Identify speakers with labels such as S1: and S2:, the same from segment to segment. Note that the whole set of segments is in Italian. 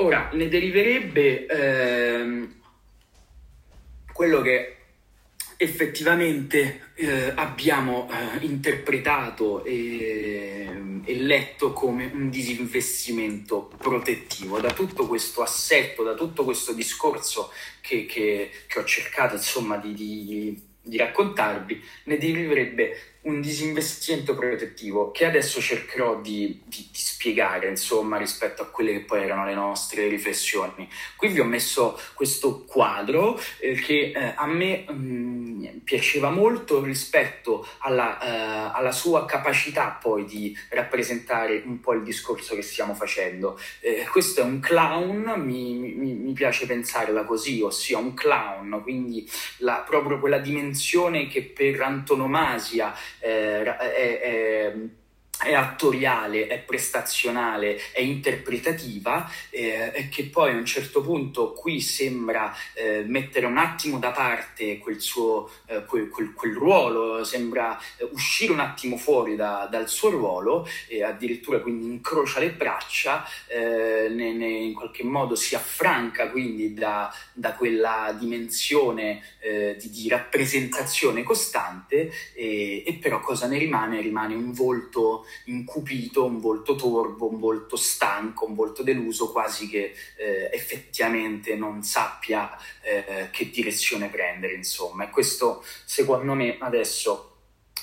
S1: Ora, ne deriverebbe ehm, quello che effettivamente eh, abbiamo eh, interpretato e, e, letto come un disinvestimento protettivo. Da tutto questo assetto, da tutto questo discorso che, che, che ho cercato insomma di, di, di raccontarvi, ne deriverebbe un disinvestimento protettivo che adesso cercherò di, di, di, spiegare, insomma, rispetto a quelle che poi erano le nostre riflessioni. Qui vi ho messo questo quadro eh, che eh, a me mh, mm, piaceva molto rispetto alla, eh, alla, sua capacità poi di rappresentare un po' il discorso che stiamo facendo. Eh, questo è un clown, mi, mi, mi, piace pensarla così, ossia un clown, quindi la, proprio quella dimensione che per antonomasia eh, è, è attoriale, è prestazionale, è interpretativa eh, e che poi a un certo punto qui sembra eh, mettere un attimo da parte quel suo eh, quel, quel, quel, ruolo, sembra eh, uscire un attimo fuori da, dal suo ruolo e addirittura quindi incrocia le braccia, eh, ne, ne, in qualche modo si affranca quindi da, da quella dimensione eh, di, di, rappresentazione costante e, e però cosa ne rimane? Rimane un volto incupito, un volto torvo, un volto stanco, un volto deluso, quasi che eh, effettivamente non sappia eh, che direzione prendere, insomma. E questo, secondo me, adesso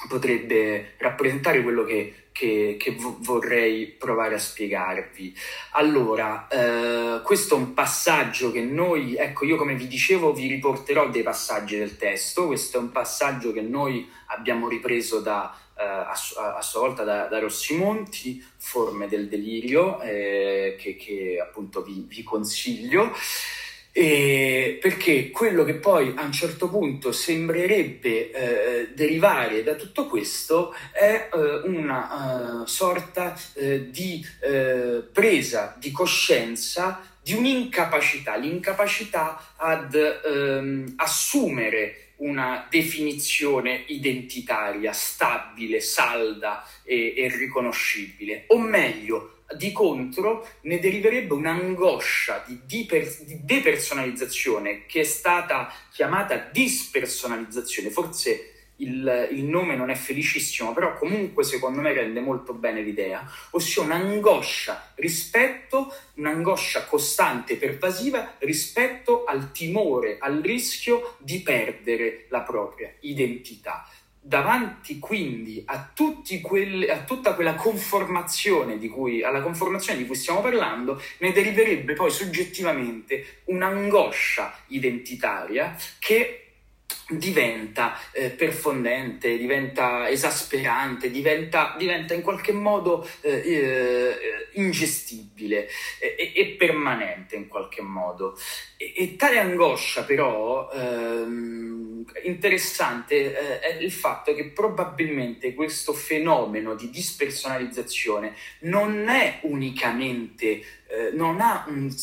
S1: potrebbe rappresentare quello che, che, che vorrei provare a spiegarvi. Allora, eh, questo è un passaggio che noi, ecco, io come vi dicevo vi riporterò dei passaggi del testo, questo è un passaggio che noi abbiamo ripreso da eh, a, sua volta da, da Rossimonti, Forme del delirio, eh, che, che, appunto vi, vi consiglio. E perché quello che poi a un certo punto sembrerebbe eh, derivare da tutto questo è eh, una uh, sorta eh, di eh, presa di coscienza di un'incapacità, l'incapacità ad ehm, assumere una definizione identitaria, stabile, salda e, e riconoscibile, o meglio, di contro ne deriverebbe un'angoscia di, diper, di, depersonalizzazione che è stata chiamata dispersonalizzazione, forse il, il, nome non è felicissimo, però comunque secondo me rende molto bene l'idea, ossia un'angoscia rispetto, un'angoscia costante pervasiva rispetto al timore, al rischio di perdere la propria identità. Davanti quindi a, quelle, a tutta quella conformazione di cui, alla conformazione di cui stiamo parlando, ne deriverebbe poi soggettivamente un'angoscia identitaria che diventa eh, perfondente, diventa esasperante, diventa, diventa in qualche modo eh, eh, ingestibile e, e, permanente in qualche modo. E, e tale angoscia però ehm, interessante eh, è il fatto che probabilmente questo fenomeno di dispersonalizzazione non è unicamente eh, non ha un,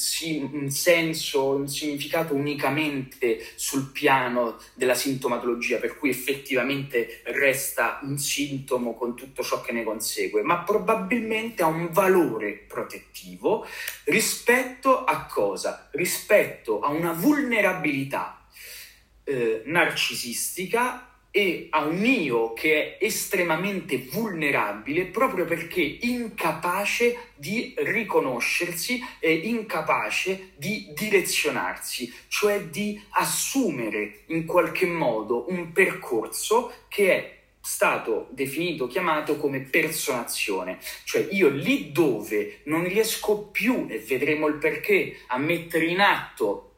S1: un, senso, un significato unicamente sul piano della sintomatologia, per cui effettivamente resta un sintomo con tutto ciò che ne consegue, ma probabilmente ha un valore protettivo rispetto a cosa? Rispetto a una vulnerabilità eh, narcisistica e a un io che è estremamente vulnerabile proprio perché incapace di riconoscersi e incapace di direzionarsi, cioè di assumere in qualche modo un percorso che è stato definito, chiamato come personazione, cioè io lì dove non riesco più, e vedremo il perché, a mettere in atto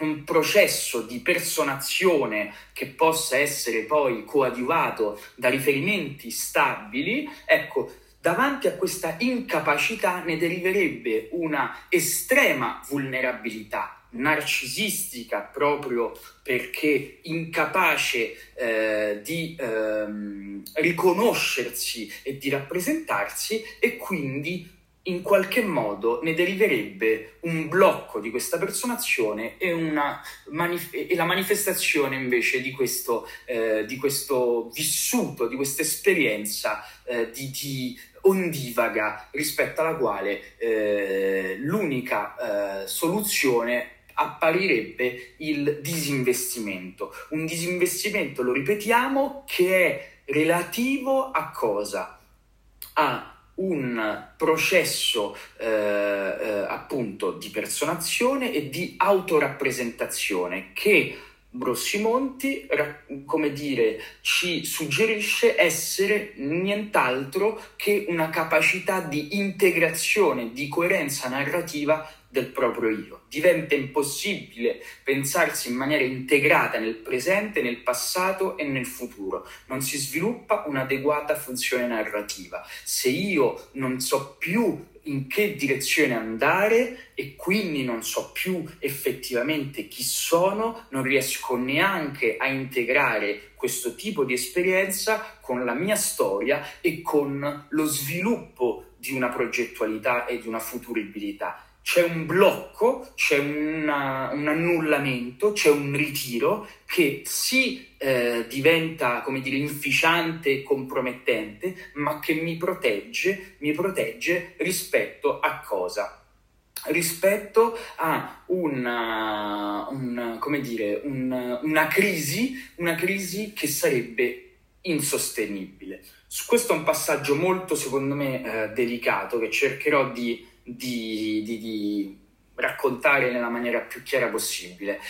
S1: un processo di personazione che possa essere poi coadiuvato da riferimenti stabili, ecco, davanti a questa incapacità ne deriverebbe una estrema vulnerabilità narcisistica proprio perché incapace eh, di ehm, riconoscersi e di rappresentarsi e quindi in qualche modo ne deriverebbe un blocco di questa personazione e, manif- e la manifestazione invece di questo, eh, di questo, vissuto, di questa esperienza eh, di, di ondivaga rispetto alla quale eh, l'unica eh, soluzione apparirebbe il disinvestimento. Un disinvestimento, lo ripetiamo, che è relativo a cosa? A un processo eh, eh, appunto di personazione e di autorappresentazione che Brossimonti, come dire, ci suggerisce essere nient'altro che una capacità di integrazione, di coerenza narrativa del proprio io. Diventa impossibile pensarsi in maniera integrata nel presente, nel passato e nel futuro. Non si sviluppa un'adeguata funzione narrativa. Se io non so più in che direzione andare e quindi non so più effettivamente chi sono, non riesco neanche a integrare questo tipo di esperienza con la mia storia e con lo sviluppo di una progettualità e di una futuribilità c'è un blocco, c'è una, un annullamento, c'è un ritiro che si eh, diventa, come dire, inficiante e compromettente, ma che mi protegge, mi protegge rispetto a cosa? rispetto a una, un, dire, un, una, crisi, una crisi che sarebbe insostenibile. Questo è un passaggio molto, secondo me, eh, delicato che cercherò di di, di, di raccontare nella maniera più chiara possibile.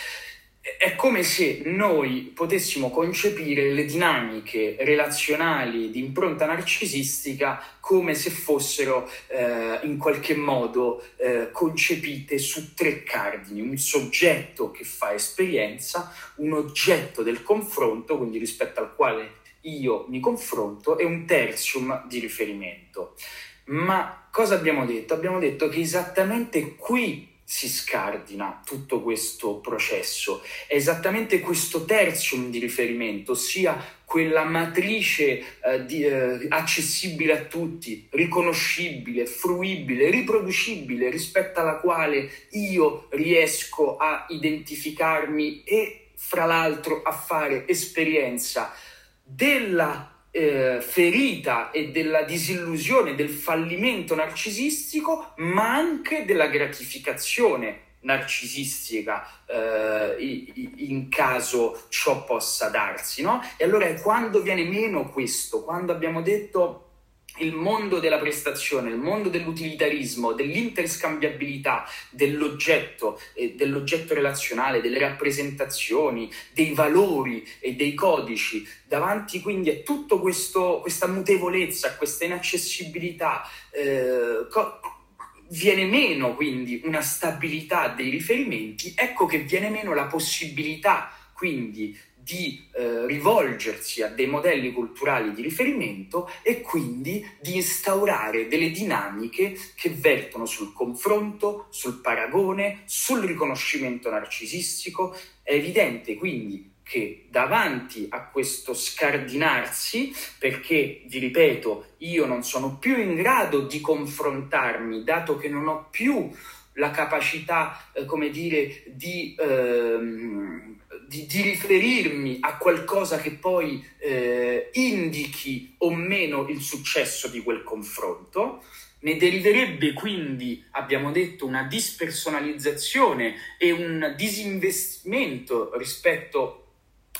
S1: È come se noi potessimo concepire le dinamiche relazionali di impronta narcisistica come se fossero eh, in qualche modo eh, concepite su tre cardini, un soggetto che fa esperienza, un oggetto del confronto, quindi rispetto al quale io mi confronto, e un tertium di riferimento. Ma cosa abbiamo detto? Abbiamo detto che esattamente qui si scardina tutto questo processo, è esattamente questo tertium di riferimento, ossia quella matrice eh, di, eh, accessibile a tutti, riconoscibile, fruibile, riproducibile, rispetto alla quale io riesco a identificarmi e fra l'altro a fare esperienza della eh, ferita e della disillusione, del fallimento narcisistico, ma anche della gratificazione narcisistica eh, in caso ciò possa darsi. No? E allora è quando viene meno questo, quando abbiamo detto il mondo della prestazione, il mondo dell'utilitarismo, dell'interscambiabilità dell'oggetto, eh, dell'oggetto relazionale, delle rappresentazioni, dei valori e dei codici, davanti quindi a tutta questa mutevolezza, questa inaccessibilità, eh, co- viene meno quindi una stabilità dei riferimenti, ecco che viene meno la possibilità quindi di eh, rivolgersi a dei modelli culturali di riferimento e quindi di instaurare delle dinamiche che vertono sul confronto, sul paragone, sul riconoscimento narcisistico. È evidente quindi che davanti a questo scardinarsi, perché vi ripeto, io non sono più in grado di confrontarmi, dato che non ho più la capacità, eh, come dire, di... Ehm, di, di, riferirmi a qualcosa che poi eh, indichi o meno il successo di quel confronto. Ne deriverebbe quindi, abbiamo detto, una dispersonalizzazione e un disinvestimento rispetto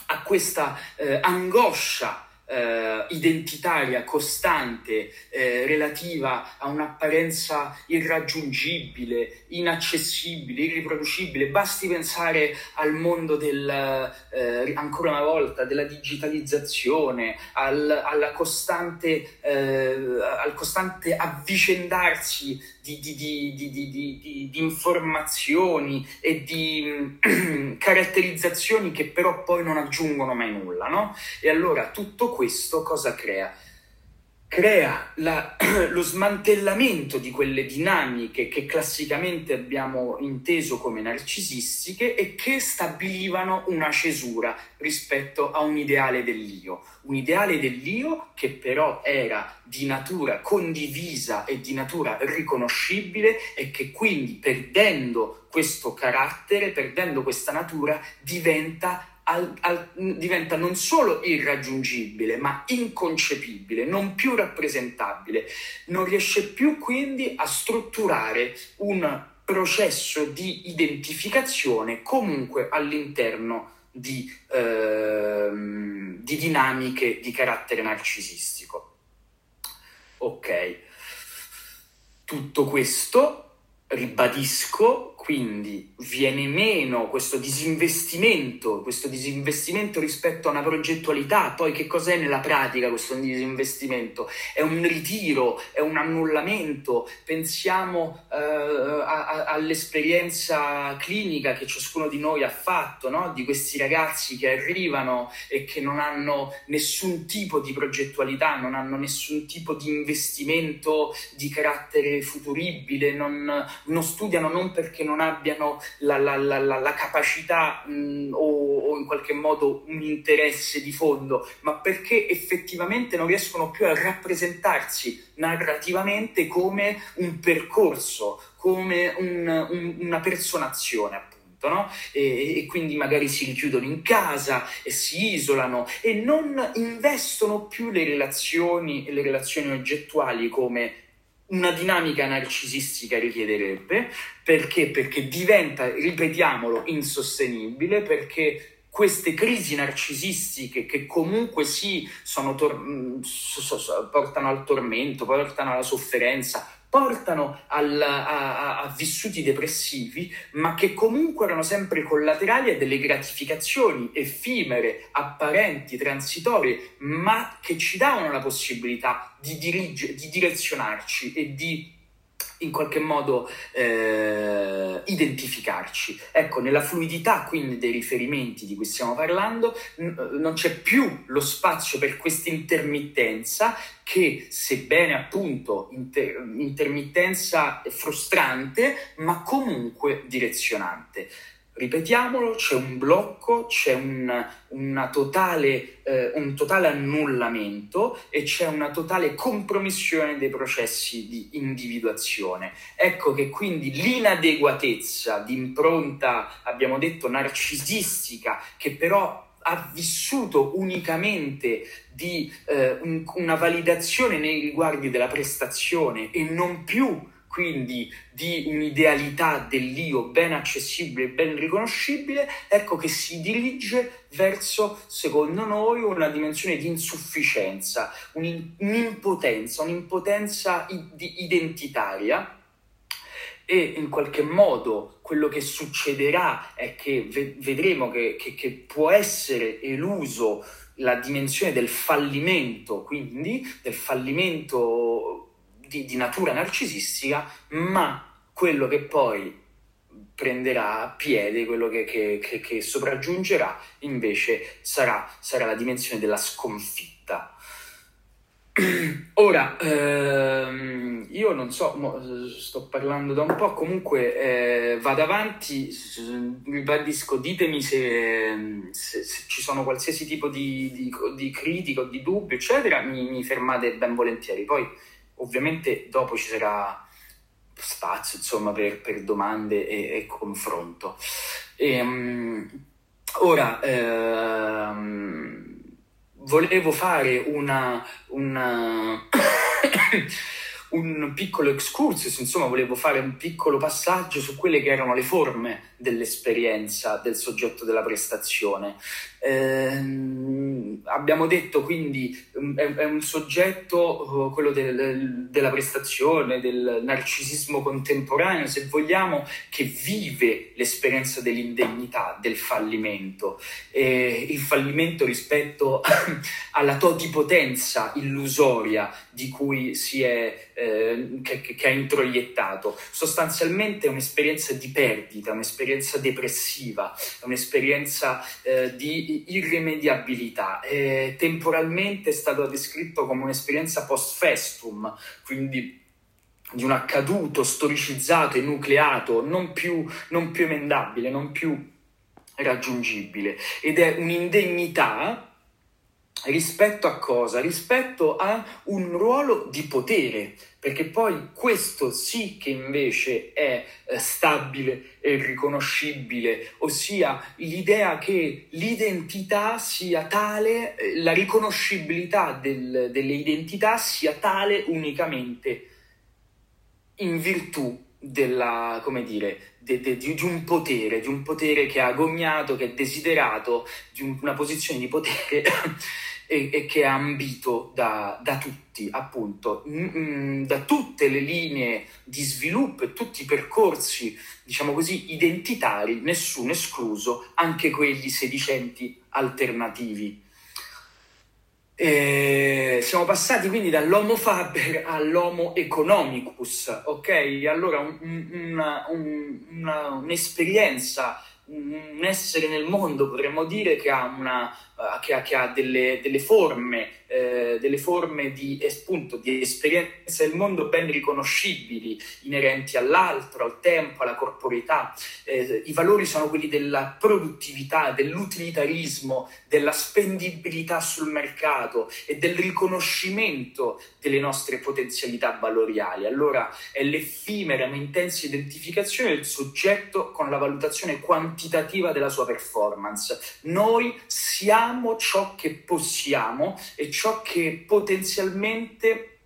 S1: a questa eh, angoscia eh, identitaria, costante, eh, relativa a un'apparenza irraggiungibile, inaccessibile, irriproducibile. Basti pensare al mondo del, eh, ancora una volta, della digitalizzazione, al, costante, eh, al costante avvicendarsi di, di, di, di, informazioni e di caratterizzazioni che però poi non aggiungono mai nulla, no? E allora tutto questo cosa crea? Crea la, lo smantellamento di quelle dinamiche che classicamente abbiamo inteso come narcisistiche e che stabilivano una cesura rispetto a un ideale dell'io. Un ideale dell'io che però era di natura condivisa e di natura riconoscibile e che quindi perdendo questo carattere, perdendo questa natura, diventa al, al, diventa non solo irraggiungibile, ma inconcepibile, non più rappresentabile. Non riesce più quindi a strutturare un processo di identificazione comunque all'interno di, ehm, di dinamiche di carattere narcisistico. Ok, tutto questo, ribadisco, quindi viene meno questo disinvestimento, questo disinvestimento rispetto a una progettualità. Poi che cos'è nella pratica questo disinvestimento? È un ritiro, è un annullamento. Pensiamo eh, a, a, all'esperienza clinica che ciascuno di noi ha fatto, no? di questi ragazzi che arrivano e che non hanno nessun tipo di progettualità, non hanno nessun tipo di investimento di carattere futuribile, non, non studiano non perché non non abbiano la, la, la, la capacità mh, o, o, in qualche modo un interesse di fondo, ma perché effettivamente non riescono più a rappresentarsi narrativamente come un percorso, come un, un, una personazione appunto. No? E, e, quindi magari si richiudono in casa e si isolano e non investono più le relazioni, le relazioni oggettuali come una dinamica narcisistica richiederebbe, perché? Perché diventa, ripetiamolo, insostenibile, perché queste crisi narcisistiche che comunque sì tor- mm, portano al tormento, portano alla sofferenza, portano al, a, a, vissuti depressivi, ma che comunque erano sempre collaterali a delle gratificazioni effimere, apparenti, transitorie, ma che ci davano la possibilità di, dirige, di direzionarci e di in qualche modo eh, identificarci. Ecco, nella fluidità quindi dei riferimenti di cui stiamo parlando n- non c'è più lo spazio per questa intermittenza che, sebbene appunto inter- intermittenza frustrante, ma comunque direzionante ripetiamolo, c'è un blocco, c'è un, totale, eh, un, totale, annullamento e c'è una totale compromissione dei processi di individuazione. Ecco che quindi l'inadeguatezza di impronta, abbiamo detto, narcisistica, che però ha vissuto unicamente di eh, un, una validazione nei riguardi della prestazione e non più quindi di un'idealità dell'io ben accessibile, ben riconoscibile, ecco che si dirige verso, secondo noi, una dimensione di insufficienza, un'impotenza, un'impotenza identitaria. E in qualche modo quello che succederà è che vedremo che, che, che può essere eluso la dimensione del fallimento, quindi del fallimento di, di natura narcisistica, ma quello che poi prenderà piede, quello che, che, che, che sopraggiungerà invece sarà, sarà, la dimensione della sconfitta. Ora, ehm, io non so, sto parlando da un po', comunque eh, vado avanti, ribadisco, ditemi se, se, se, ci sono qualsiasi tipo di, di, di critico, di dubbio, eccetera, mi, mi fermate ben volentieri. Poi Ovviamente dopo ci sarà spazio insomma, per, per domande e, e confronto. E, um, ora, ehm, volevo fare una, una un piccolo excursus, insomma volevo fare un piccolo passaggio su quelle che erano le forme dell'esperienza del soggetto della prestazione. Eh, abbiamo detto quindi è, è un soggetto, oh, quello del, della prestazione, del narcisismo contemporaneo, se vogliamo, che vive l'esperienza dell'indegnità, del fallimento, eh, il fallimento rispetto alla todipotenza illusoria di cui si è, eh, che, che ha introiettato. Sostanzialmente è un'esperienza di perdita, un'esperienza depressiva, un'esperienza eh, di irrimediabilità. E temporalmente è stato descritto come un'esperienza post festum, quindi di un accaduto storicizzato, enucleato, non più, non più emendabile, non più raggiungibile. Ed è un'indegnità rispetto a cosa? Rispetto a un ruolo di potere, perché poi questo sì che invece è eh, stabile e riconoscibile, ossia l'idea che l'identità sia tale, eh, la riconoscibilità del, delle identità sia tale unicamente in virtù della, come dire, de, de, di, di, un potere, di un potere che è agognato, che è desiderato, di un, una posizione di potere e, e che è ambito da, da tutti, appunto, mm, da tutte le linee di sviluppo e tutti i percorsi, diciamo così, identitari, nessuno escluso, anche quelli sedicenti alternativi. E siamo passati quindi dall'Homo Faber all'Homo Economicus, ok? Allora un, una, un, una, un'esperienza, un essere nel mondo, potremmo dire, che ha, una, che ha, che ha delle, delle forme eh, delle forme di, spunto, di esperienza del mondo ben riconoscibili, inerenti all'altro, al tempo, alla corporeità. Eh, I valori sono quelli della produttività, dell'utilitarismo, della spendibilità sul mercato e del riconoscimento delle nostre potenzialità valoriali. Allora è l'effimera ma intensa identificazione del soggetto con la valutazione quantitativa della sua performance. Noi siamo ciò che possiamo e ciò che potenzialmente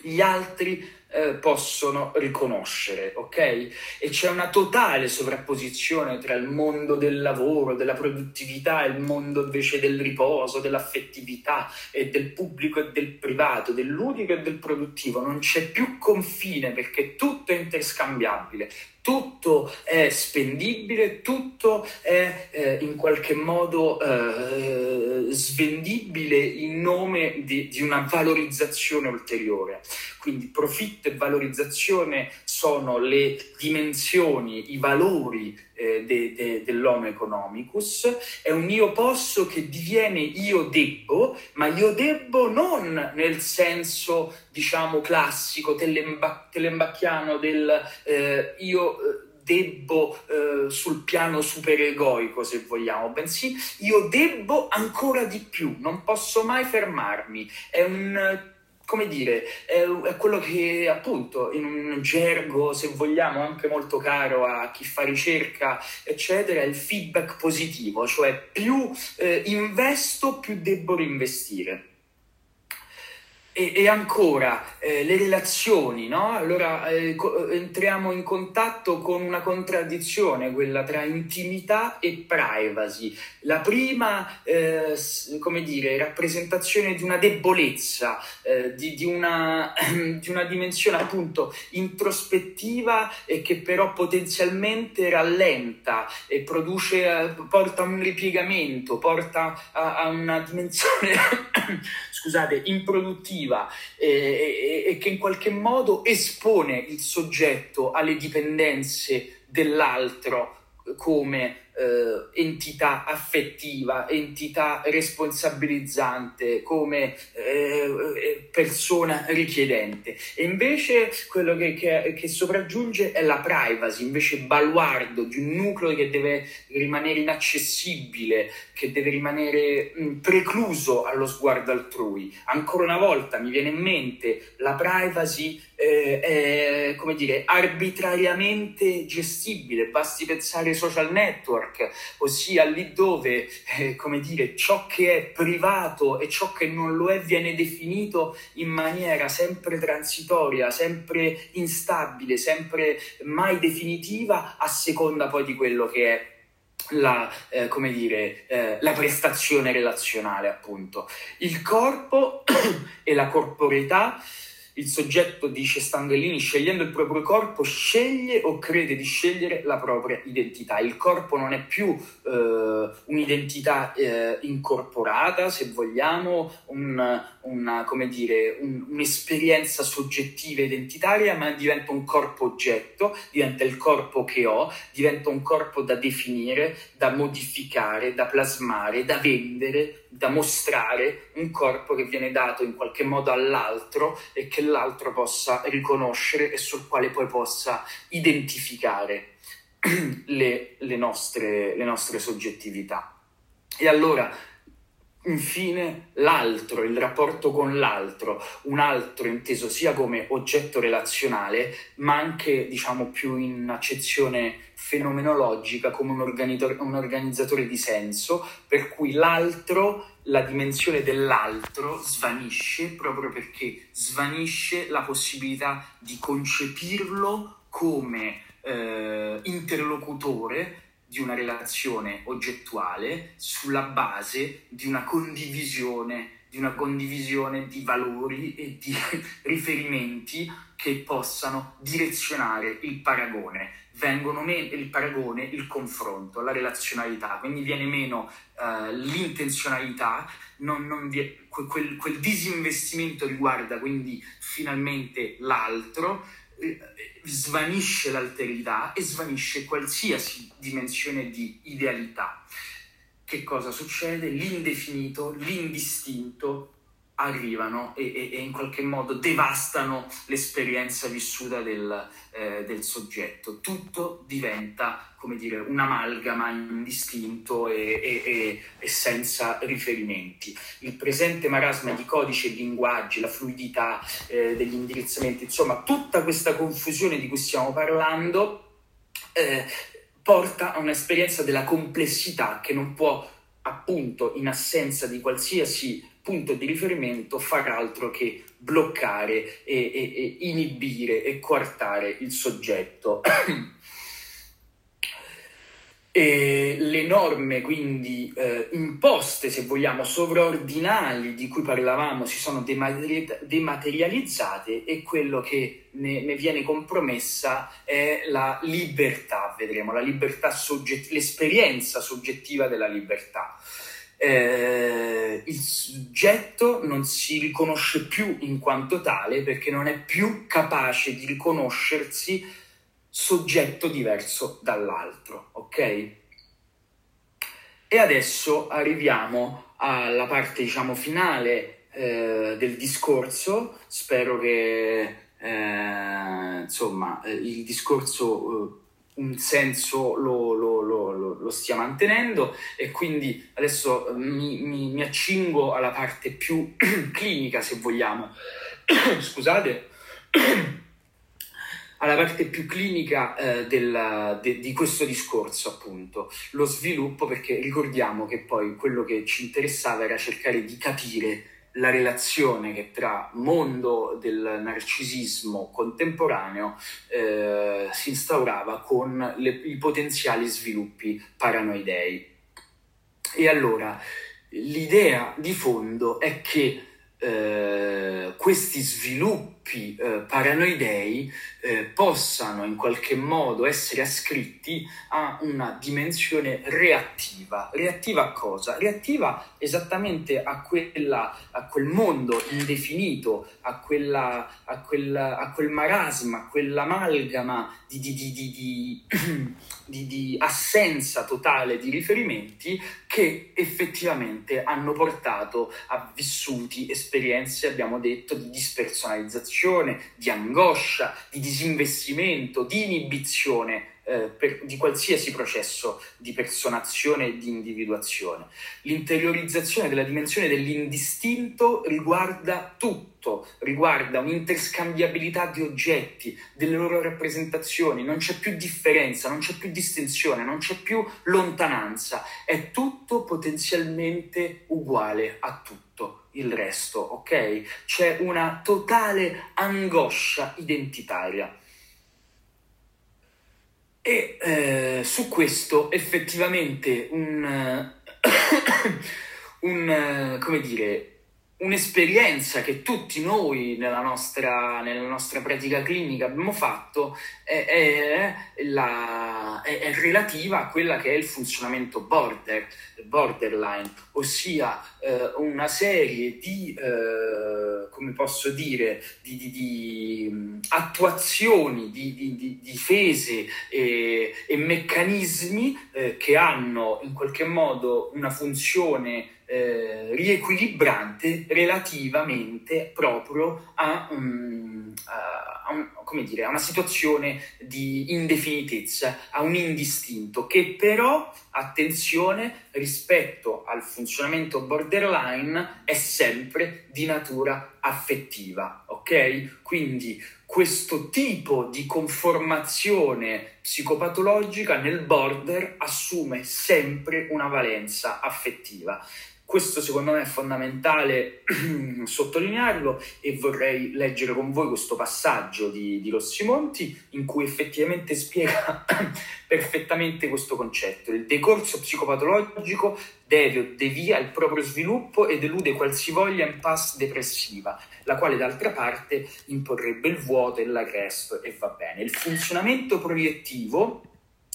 S1: gli altri eh, possono riconoscere, ok? E c'è una totale sovrapposizione tra il mondo del lavoro, della produttività e il mondo invece del riposo, dell'affettività e del pubblico e del privato, del ludico e del produttivo. Non c'è più confine perché tutto è interscambiabile, tutto è spendibile, tutto è eh, in qualche modo eh, svendibile in nome di, di, una valorizzazione ulteriore. Quindi profitto e valorizzazione sono le dimensioni, i valori eh, de, de, dell'homo economicus, è un io posso che diviene io debbo, ma io debbo non nel senso, diciamo, classico, telemba- telembacchiano del eh, io eh, debbo eh, sul piano superegoico, se vogliamo, bensì io debbo ancora di più, non posso mai fermarmi. È un come dire, è, è, quello che appunto in un gergo, se vogliamo, anche molto caro a chi fa ricerca, eccetera, è il feedback positivo, cioè più eh, investo, più debbo reinvestire. E, e, ancora eh, le relazioni, no? Allora eh, co- entriamo in contatto con una contraddizione, quella tra intimità e privacy. La prima, eh, come dire, rappresentazione di una debolezza, eh, di, di, una, di, una, dimensione appunto introspettiva e che però potenzialmente rallenta e produce, eh, porta a un ripiegamento, porta a, a una dimensione, scusate, improduttiva aggressiva e, e, e che in qualche modo espone il soggetto alle dipendenze dell'altro come eh, entità affettiva, entità responsabilizzante, come eh, eh, persona richiedente. E invece quello che, che, che, sopraggiunge è la privacy, invece baluardo di un nucleo che deve rimanere inaccessibile, che deve rimanere mh, precluso allo sguardo altrui. Ancora una volta mi viene in mente la privacy eh, come dire, arbitrariamente gestibile, basti pensare ai social network, ossia lì dove, eh, come dire, ciò che è privato e ciò che non lo è viene definito in maniera sempre transitoria, sempre instabile, sempre mai definitiva, a seconda poi di quello che è la, eh, come dire, eh, la prestazione relazionale, appunto. Il corpo e la corporeità il soggetto, dice Stanghellini, scegliendo il proprio corpo, sceglie o crede di scegliere la propria identità. Il corpo non è più eh, un'identità eh, incorporata, se vogliamo, un, una, dire, un, un'esperienza soggettiva identitaria, ma diventa un corpo oggetto, diventa il corpo che ho, diventa un corpo da definire, da modificare, da plasmare, da vendere, da mostrare un corpo che viene dato in qualche modo all'altro e che l'altro possa riconoscere e sul quale poi possa identificare le, le, nostre, le nostre soggettività. E allora Infine, l'altro, il rapporto con l'altro, un altro inteso sia come oggetto relazionale, ma anche, diciamo, più in accezione fenomenologica come un, un organizzatore di senso, per cui l'altro, la dimensione dell'altro svanisce proprio perché svanisce la possibilità di concepirlo come eh, interlocutore di una relazione oggettuale sulla base di una condivisione, di una condivisione di valori e di riferimenti che possano direzionare il paragone. Vengono meno il paragone, il confronto, la relazionalità, quindi viene meno uh, l'intenzionalità, non, non vi, quel, quel disinvestimento riguarda quindi finalmente l'altro svanisce l'alterità e svanisce qualsiasi dimensione di idealità. Che cosa succede? L'indefinito, l'indistinto arrivano e, e, e, in qualche modo devastano l'esperienza vissuta del, eh, del, soggetto. Tutto diventa, come dire, un'amalgama indistinto e, e, senza riferimenti. Il presente marasma di codici e linguaggi, la fluidità eh, degli indirizzamenti, insomma, tutta questa confusione di cui stiamo parlando eh, porta a un'esperienza della complessità che non può appunto in assenza di qualsiasi punto di riferimento far altro che bloccare e, e, e inibire e coartare il soggetto. E le norme quindi eh, imposte, se vogliamo, sovraordinali di cui parlavamo si sono demateri- dematerializzate e quello che ne, ne, viene compromessa è la libertà, vedremo, la libertà sogget- l'esperienza soggettiva della libertà eh, il soggetto non si riconosce più in quanto tale perché non è più capace di riconoscersi soggetto diverso dall'altro, ok? E adesso arriviamo alla parte, diciamo, finale eh, del discorso. Spero che, eh, insomma, eh, il discorso eh, un senso lo, lo, lo, lo, stia mantenendo e quindi adesso eh, mi, mi, mi accingo alla parte più clinica se vogliamo. Scusate. Alla parte più clinica eh, del, de, di questo discorso appunto. Lo sviluppo perché ricordiamo che poi quello che ci interessava era cercare di capire la relazione che tra mondo del narcisismo contemporaneo eh, si instaurava con le, i potenziali sviluppi paranoidei. E allora l'idea di fondo è che eh, questi sviluppi eh, paranoidei eh, possano in qualche modo essere ascritti a una dimensione reattiva. Reattiva a cosa? Reattiva esattamente a, quella, a quel mondo indefinito, a, quella, a, quella, a quel marasma, a quell'amalgama di, di, di, di, assenza totale di riferimenti che effettivamente hanno portato a vissuti, esperienze, abbiamo detto, di dispersonalizzazione, di angoscia, di disinvestimento, di inibizione eh, per, di qualsiasi processo di personazione e di individuazione. L'interiorizzazione della dimensione dell'indistinto riguarda tutto, riguarda un'interscambiabilità di oggetti, delle loro rappresentazioni, non c'è più differenza, non c'è più distinzione, non c'è più lontananza, è tutto potenzialmente uguale a tutto il resto, ok? C'è una totale angoscia identitaria. E eh, su questo effettivamente un, un come dire, un'esperienza che tutti noi nella nostra, nella nostra pratica clinica abbiamo fatto è, è, la, è, è, relativa a quella che è il funzionamento border, borderline, ossia eh, una serie di, eh, come posso dire, di, di, di attuazioni, di, di, difese e, e meccanismi eh, che hanno in qualche modo una funzione eh, riequilibrante relativamente proprio a, um, a, un, come dire, a una situazione di indefinitezza, a un indistinto che però, attenzione, rispetto al funzionamento borderline è sempre di natura affettiva, ok? Quindi questo tipo di conformazione psicopatologica nel border assume sempre una valenza affettiva. Questo secondo me è fondamentale sottolinearlo e vorrei leggere con voi questo passaggio di, di Rossi Monti in cui effettivamente spiega perfettamente questo concetto. Il decorso psicopatologico deve devia il proprio sviluppo ed elude qualsivoglia impasse depressiva, la quale d'altra parte imporrebbe il vuoto e l'arresto e va bene. Il funzionamento proiettivo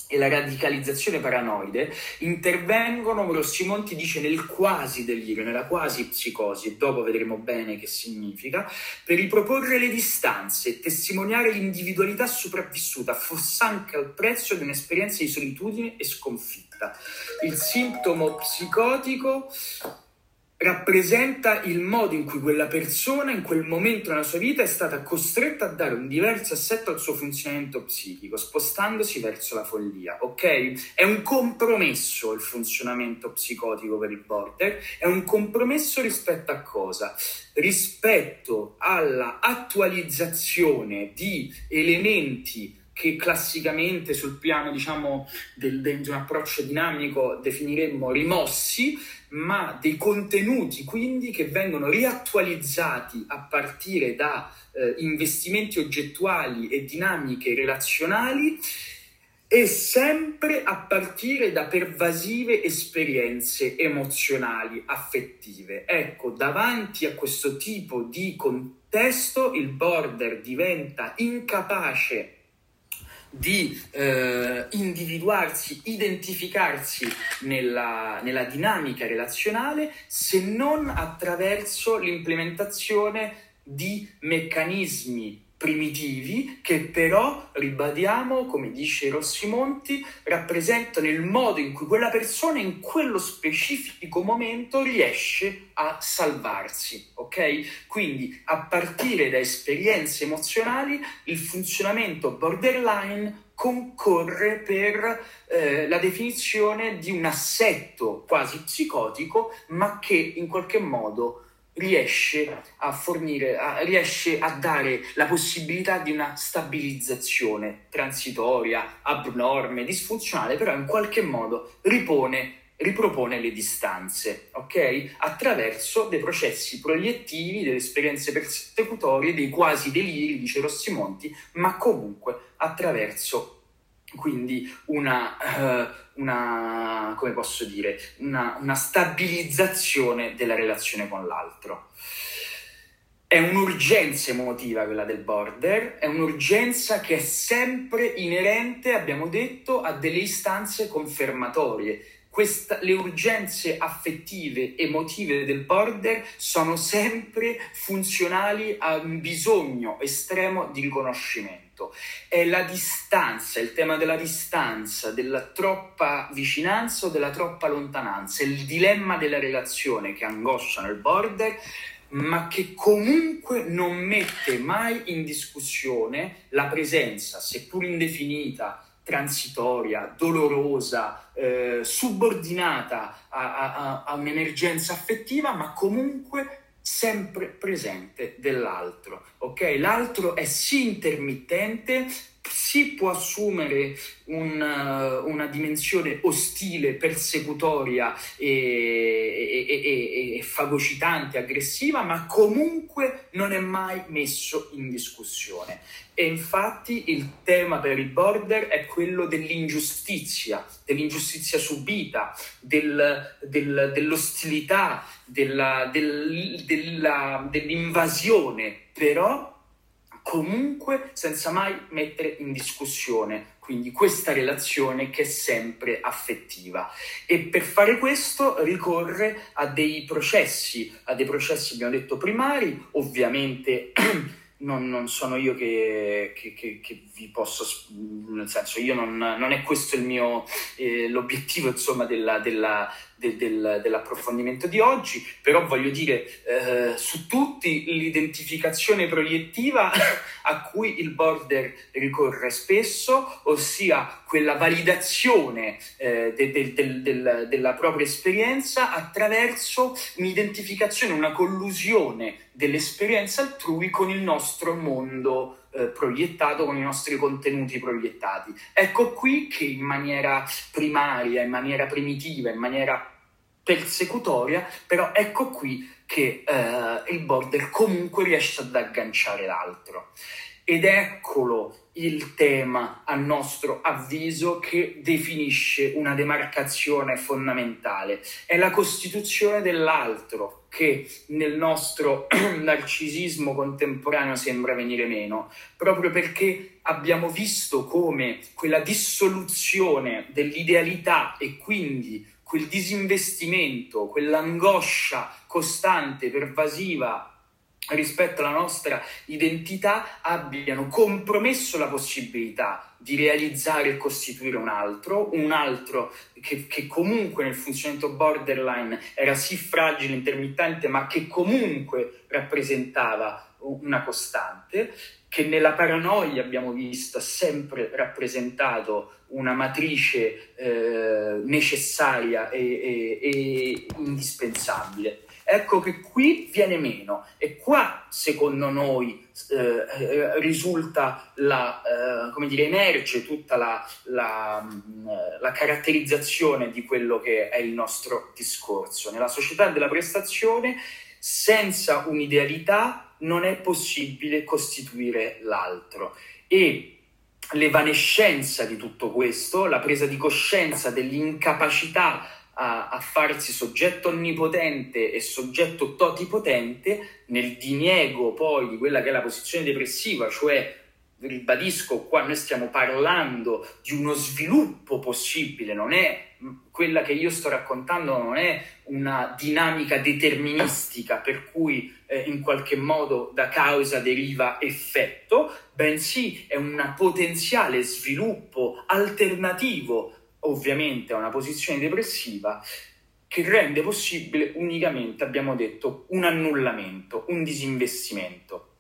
S1: e la radicalizzazione paranoide intervengono, Rossimonti dice, nel quasi delirio, nella quasi psicosi, e dopo vedremo bene che significa, per riproporre le distanze e testimoniare l'individualità sopravvissuta, fosse anche al prezzo di un'esperienza di solitudine e sconfitta. Il sintomo psicotico rappresenta il modo in cui quella persona in quel momento nella sua vita è stata costretta a dare un diverso assetto al suo funzionamento psichico, spostandosi verso la follia, ok? È un compromesso il funzionamento psicotico per il border, è un compromesso rispetto a cosa? Rispetto alla attualizzazione di elementi che classicamente sul piano diciamo del, del, di un approccio dinamico definiremmo rimossi, ma dei contenuti quindi che vengono riattualizzati a partire da eh, investimenti oggettuali e dinamiche relazionali e sempre a partire da pervasive esperienze emozionali, affettive. Ecco, davanti a questo tipo di contesto il border diventa incapace di eh, individuarsi, identificarsi nella, nella dinamica relazionale se non attraverso l'implementazione di meccanismi primitivi che però, ribadiamo, come dice Rossimonti, rappresentano il modo in cui quella persona in quello specifico momento riesce a salvarsi, ok? Quindi a partire da esperienze emozionali il funzionamento borderline concorre per eh, la definizione di un assetto quasi psicotico, ma che in qualche modo riesce a fornire, a, riesce a dare la possibilità di una stabilizzazione transitoria, abnorme, disfunzionale, però in qualche modo ripone, ripropone le distanze, ok? Attraverso dei processi proiettivi, delle esperienze persecutorie, dei quasi deliri, dice Rossimonti, ma comunque attraverso quindi una, uh, una, come posso dire, una, una stabilizzazione della relazione con l'altro. È un'urgenza emotiva quella del border, è un'urgenza che è sempre inerente, abbiamo detto, a delle istanze confermatorie. Questa, le urgenze affettive, emotive del border sono sempre funzionali a un bisogno estremo di riconoscimento tutto. È la distanza, il tema della distanza, della troppa vicinanza o della troppa lontananza, il dilemma della relazione che angoscia nel border ma che comunque non mette mai in discussione la presenza, seppur indefinita, transitoria, dolorosa, eh, subordinata a, a, a un'emergenza affettiva, ma comunque sempre presente dell'altro, ok? L'altro è sì intermittente, si può assumere un, una dimensione ostile, persecutoria e, e, e, e, fagocitante, aggressiva, ma comunque non è mai messo in discussione. E infatti il tema per il border è quello dell'ingiustizia, dell'ingiustizia subita, del, del, dell'ostilità, della, del, della, dell'invasione, però comunque senza mai mettere in discussione quindi questa relazione che è sempre affettiva. E per fare questo ricorre a dei processi, a dei processi abbiamo detto primari, ovviamente non, non sono io che, che, che, che, vi posso, nel senso io non, non è questo il mio, eh, l'obiettivo insomma della, della, de, del, dell'approfondimento di oggi, però voglio dire eh, su tutti l'identificazione proiettiva a cui il border ricorre spesso, ossia quella validazione eh, de, de, della propria esperienza attraverso un'identificazione, una collusione dell'esperienza altrui con il nostro mondo eh, proiettato, con i nostri contenuti proiettati. Ecco qui che in maniera primaria, in maniera primitiva, in maniera persecutoria, però ecco qui che eh, il border comunque riesce ad agganciare l'altro. Ed eccolo il tema, a nostro avviso, che definisce una demarcazione fondamentale. È la costituzione dell'altro che nel nostro narcisismo contemporaneo sembra venire meno, proprio perché abbiamo visto come quella dissoluzione dell'idealità e quindi quel disinvestimento, quell'angoscia costante, pervasiva rispetto alla nostra identità abbiano compromesso la possibilità di realizzare e costituire un altro, un altro che, che, comunque nel funzionamento borderline era sì fragile, intermittente, ma che comunque rappresentava una costante, che nella paranoia abbiamo visto ha sempre rappresentato una matrice eh, necessaria e, e, e indispensabile. Ecco che qui viene meno e qua, secondo noi, eh, eh, risulta la, eh, come dire, emerge tutta la, la, mm, la, caratterizzazione di quello che è il nostro discorso. Nella società della prestazione, senza un'idealità non è possibile costituire l'altro e l'evanescenza di tutto questo, la presa di coscienza dell'incapacità a, a, farsi soggetto onnipotente e soggetto totipotente nel diniego poi di quella che è la posizione depressiva, cioè ribadisco qua noi stiamo parlando di uno sviluppo possibile, non è quella che io sto raccontando non è una dinamica deterministica per cui eh, in qualche modo da causa deriva effetto, bensì è un potenziale sviluppo alternativo ovviamente a una posizione depressiva che rende possibile unicamente, abbiamo detto, un annullamento, un disinvestimento.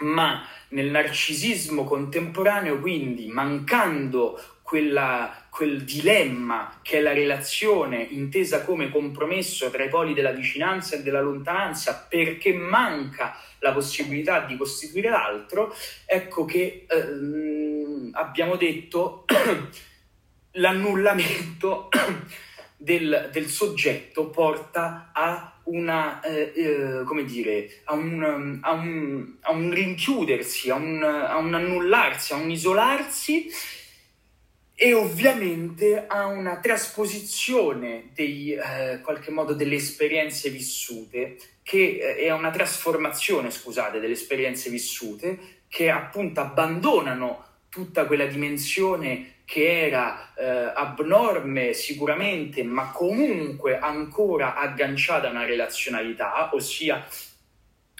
S1: Ma nel narcisismo contemporaneo, quindi mancando quella, quel dilemma che è la relazione intesa come compromesso tra i poli della vicinanza e della lontananza, perché manca la possibilità di costituire l'altro, ecco che ehm, abbiamo detto l'annullamento del, del, soggetto porta a una, eh, eh, come dire, a un, a un, a un rinchiudersi, a un, a un, annullarsi, a un isolarsi e ovviamente a una trasposizione dei, eh, qualche modo delle esperienze vissute, che eh, è una trasformazione, scusate, delle esperienze vissute, che appunto abbandonano tutta quella dimensione che era eh, abnorme sicuramente, ma comunque ancora agganciata a una relazionalità, ossia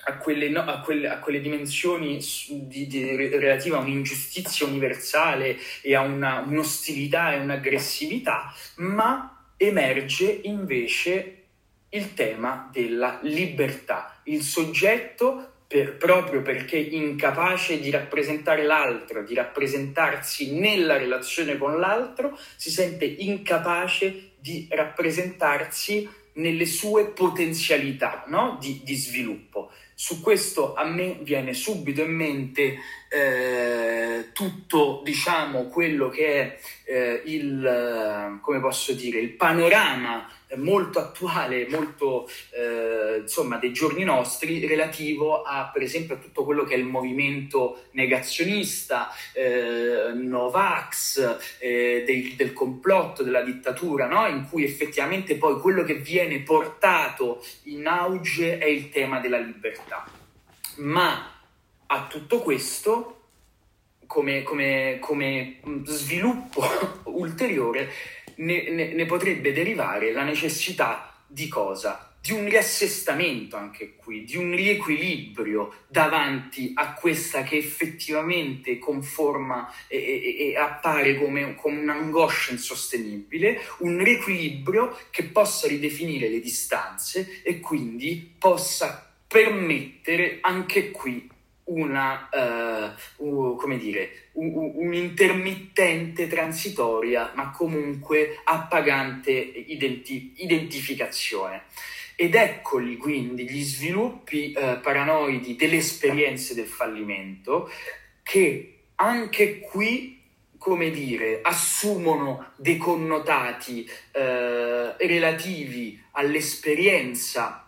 S1: a quelle, no, a quelle, a quelle dimensioni di, di, relative a un'ingiustizia universale e a una, un'ostilità e un'aggressività, ma emerge invece il tema della libertà. Il soggetto per, proprio perché incapace di rappresentare l'altro, di rappresentarsi nella relazione con l'altro, si sente incapace di rappresentarsi nelle sue potenzialità no? di, di, sviluppo. Su questo a me viene subito in mente eh, tutto, diciamo, quello che è eh, il, dire, il panorama molto attuale, molto eh, insomma dei giorni nostri relativo a per esempio a tutto quello che è il movimento negazionista, eh, Novax, eh, del, del, complotto, della dittatura, no? in cui effettivamente poi quello che viene portato in auge è il tema della libertà. Ma a tutto questo, come, come, come sviluppo ulteriore, ne, ne, ne potrebbe derivare la necessità di cosa? di un riassestamento anche qui, di un riequilibrio davanti a questa che effettivamente conforma e, e, e appare come, come un'angoscia insostenibile, un riequilibrio che possa ridefinire le distanze e quindi possa permettere anche qui una, uh, uh, come dire, un, un'intermittente transitoria, ma comunque appagante identi- identificazione. Ed eccoli quindi gli sviluppi uh, paranoidi delle esperienze del fallimento che anche qui come dire, assumono dei connotati eh, relativi all'esperienza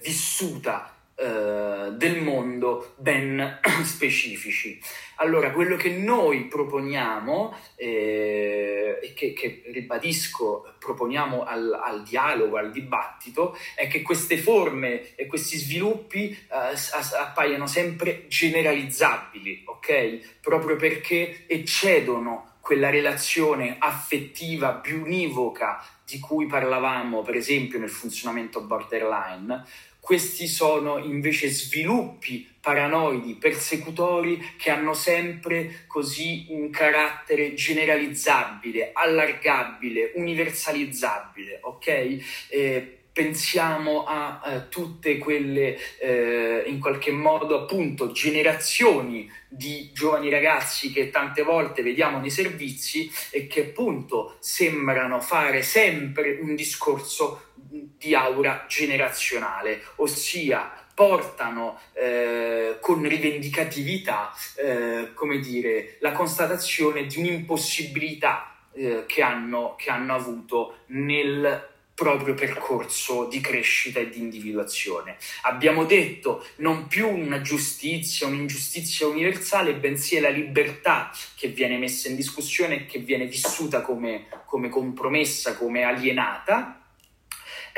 S1: vissuta eh, del mondo ben specifici. Allora, quello che noi proponiamo, eh, e che, che, ribadisco, proponiamo al, al, dialogo, al dibattito, è che queste forme e questi sviluppi eh, appaiano sempre generalizzabili, ok? Proprio perché eccedono quella relazione affettiva più univoca di cui parlavamo, per esempio, nel funzionamento borderline, questi sono invece sviluppi paranoidi, persecutori che hanno sempre così un carattere generalizzabile, allargabile, universalizzabile, ok? Eh, pensiamo a eh, tutte quelle eh, in qualche modo appunto generazioni di giovani ragazzi che tante volte vediamo nei servizi e che appunto sembrano fare sempre un discorso di aura generazionale, ossia portano eh, con rivendicatività, eh, come dire, la constatazione di un'impossibilità eh, che, hanno, che hanno avuto nel proprio percorso di crescita e di individuazione. Abbiamo detto non più una giustizia, un'ingiustizia universale, bensì è la libertà che viene messa in discussione e che viene vissuta come, come compromessa, come alienata,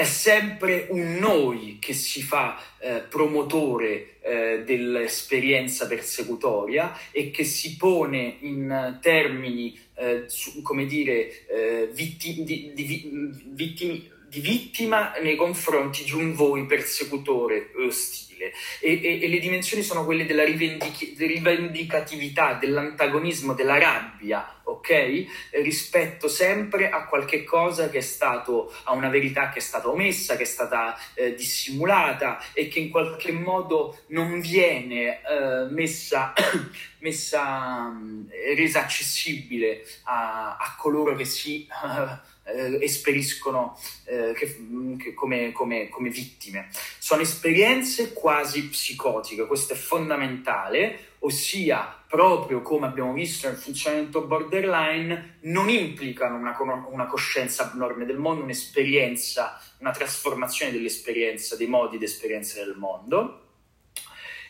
S1: è sempre un noi che si fa eh, promotore eh, dell'esperienza persecutoria e che si pone in termini, eh, su, come dire, eh, vitti, di, di, vittimi, di vittima nei confronti di un voi persecutore ostile possibile e, e, e le dimensioni sono quelle della rivendic- rivendicatività, dell'antagonismo, della rabbia, ok? Eh, rispetto sempre a qualche cosa che è stato, a una verità che è stata omessa, che è stata eh, dissimulata e che in qualche modo non viene eh, messa, messa mm, resa accessibile a, a coloro che si eh, esperiscono eh, che, mm, che come, come, come, vittime. Sono esperienze quasi psicotiche, questo è fondamentale, ossia proprio come abbiamo visto nel funzionamento borderline, non implicano una, una coscienza abnorme del mondo, un'esperienza, una trasformazione dell'esperienza, dei modi di esperienza del mondo.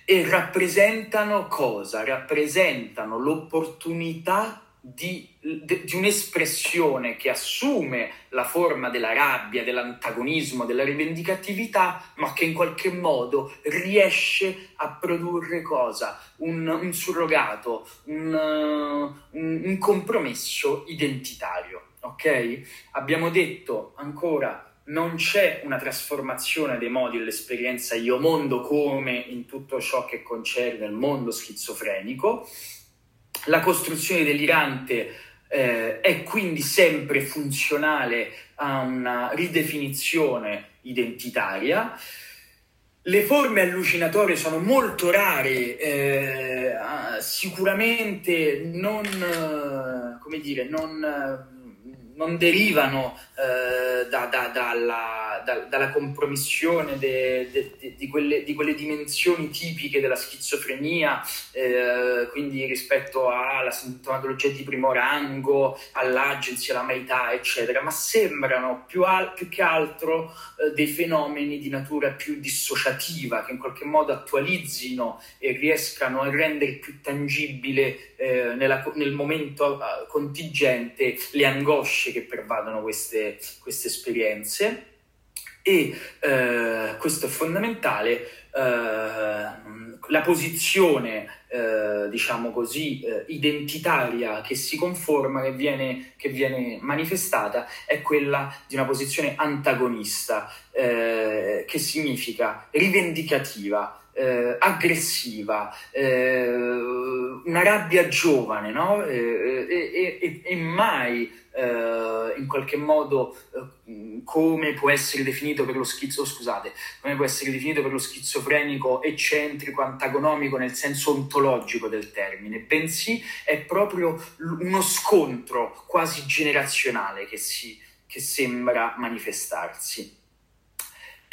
S1: E rappresentano cosa? Rappresentano l'opportunità di, di, un'espressione che assume la forma della rabbia, dell'antagonismo, della rivendicatività, ma che in qualche modo riesce a produrre cosa? Un, un surrogato, un, un, un compromesso identitario. Ok? Abbiamo detto ancora non c'è una trasformazione dei modi dell'esperienza io mondo come in tutto ciò che concerne il mondo schizofrenico, la costruzione delirante eh, è quindi sempre funzionale a una ridefinizione identitaria. Le forme allucinatorie sono molto rare, eh, sicuramente non, come dire, non non derivano eh, da, da, dalla, da, dalla compromissione de, de, de, di, quelle, di, quelle, dimensioni tipiche della schizofrenia, eh, quindi rispetto alla sintomatologia di primo rango, all'agency, alla maità, eccetera, ma sembrano più, al, più che altro eh, dei fenomeni di natura più dissociativa, che in qualche modo attualizzino e riescano a rendere più tangibile eh, nella, nel momento uh, contingente le angosce che pervadono queste, queste esperienze. E eh, questo è fondamentale eh, la posizione, eh, diciamo così, eh, identitaria che si conforma, che viene, che viene, manifestata, è quella di una posizione antagonista, eh, che significa rivendicativa, eh, aggressiva, eh, una rabbia giovane, no? e, e, e, mai eh, in qualche modo eh, come può essere definito per lo schizzo, scusate, come può essere definito per lo schizofrenico eccentrico, antagonomico nel senso ontologico del termine, bensì è proprio uno scontro quasi generazionale che, si, che sembra manifestarsi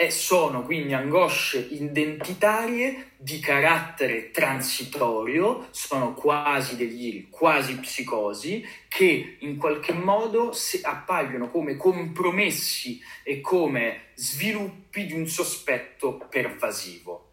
S1: e sono quindi angosce identitarie di carattere transitorio, sono quasi deliri, quasi psicosi, che in qualche modo appaiono come compromessi e come sviluppi di un sospetto pervasivo.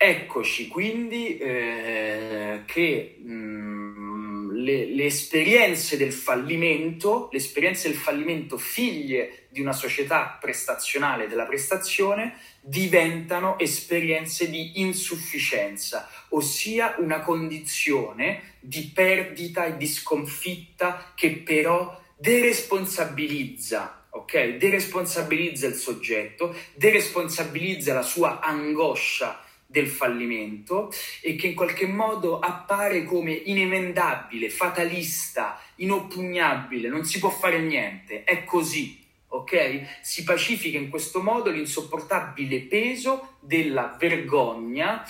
S1: Eccoci quindi eh, che mh, mm, le, le esperienze del fallimento, le esperienze del fallimento figlie di una società prestazionale della prestazione diventano esperienze di insufficienza, ossia una condizione di perdita e di sconfitta che però deresponsabilizza, ok? Deresponsabilizza il soggetto, deresponsabilizza la sua angoscia del fallimento e che in qualche modo appare come inemendabile, fatalista, inoppugnabile, non si può fare niente, è così ok? Si pacifica in questo modo l'insopportabile peso della vergogna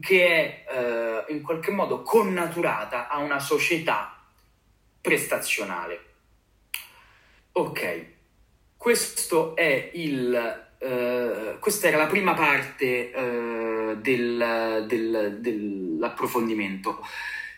S1: che è eh, in qualche modo connaturata a una società prestazionale. Ok, questo è il, eh, questa era la prima parte eh, del, del, dell'approfondimento.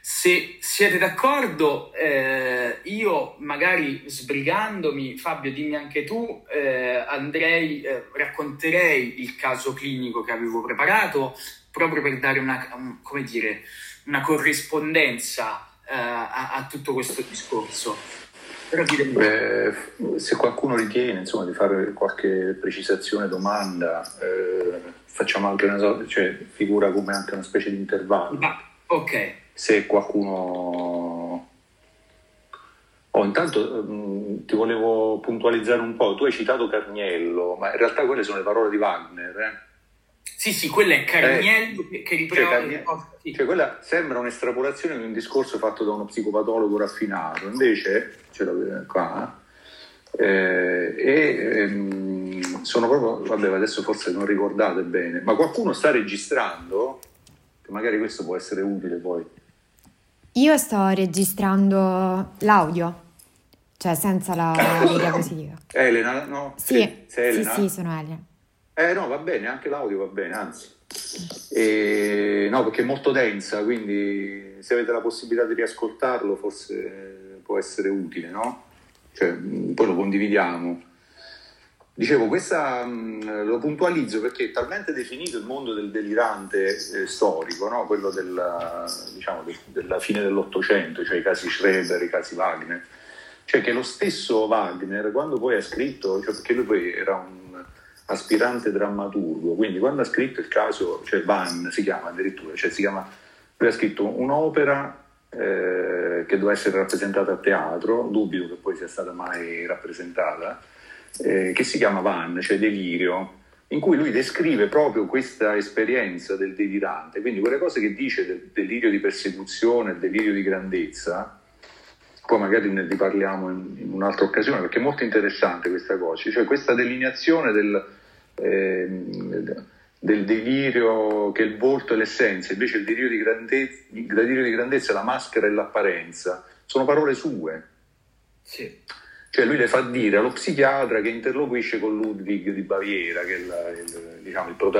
S1: Se siete d'accordo, eh, io magari sbrigandomi, Fabio, dimmi anche tu, eh, andrei, eh, racconterei il caso clinico che avevo preparato proprio per dare una, come dire, una corrispondenza eh, a, a, tutto questo discorso.
S2: Beh, se qualcuno ritiene insomma, di fare qualche precisazione, domanda, eh, facciamo anche una cioè, figura come anche una specie di intervallo.
S1: Ah, ok
S2: se qualcuno... Oh, intanto mh, mm, ti volevo puntualizzare un po', tu hai citato Carniello, ma in realtà quelle sono le parole di Wagner. Eh?
S1: Sì, sì, quella è Carniello eh, che riprende... Cioè, Carniello,
S2: sì. cioè, quella sembra un'estrapolazione di un discorso fatto da uno psicopatologo raffinato, invece, ce l'ho qua, eh, e ehm, sono proprio, vabbè, adesso forse non ricordate bene, ma qualcuno sta registrando, che magari questo può essere utile poi.
S3: Io sto registrando l'audio, cioè senza la diapositiva.
S2: Elena, no?
S3: Sì, sì, Elena? sì, sono Elena.
S2: Eh no, va bene, anche l'audio va bene, anzi. E, no, perché è molto densa, quindi se avete la possibilità di riascoltarlo forse può essere utile, no? Cioè, poi lo condividiamo. Dicevo, questa mh, lo puntualizzo perché è talmente definito il mondo del delirante eh, storico, no? quello della, diciamo, de, della fine dell'Ottocento, cioè i casi Schreber, i casi Wagner, cioè che lo stesso Wagner, quando poi ha scritto, cioè perché lui poi era un aspirante drammaturgo, quindi quando ha scritto il caso, cioè Van si chiama addirittura, cioè si chiama, lui ha scritto un'opera eh, che doveva essere rappresentata a teatro, dubito che poi sia stata mai rappresentata, eh, che si chiama Van, cioè Delirio, in cui lui descrive proprio questa esperienza del delirante, quindi quelle cose che dice del delirio di persecuzione, del delirio di grandezza, poi magari ne riparliamo in, in, un'altra occasione perché è molto interessante questa cosa, cioè questa delineazione del, eh, del delirio che è il volto e l'essenza, invece il delirio di, grandezza, il delirio di grandezza è la maschera e l'apparenza, sono parole sue.
S1: Sì.
S2: Cioè lui le fa dire allo psichiatra che interloquisce con Ludwig di Baviera, che è il, il, diciamo, il protagonista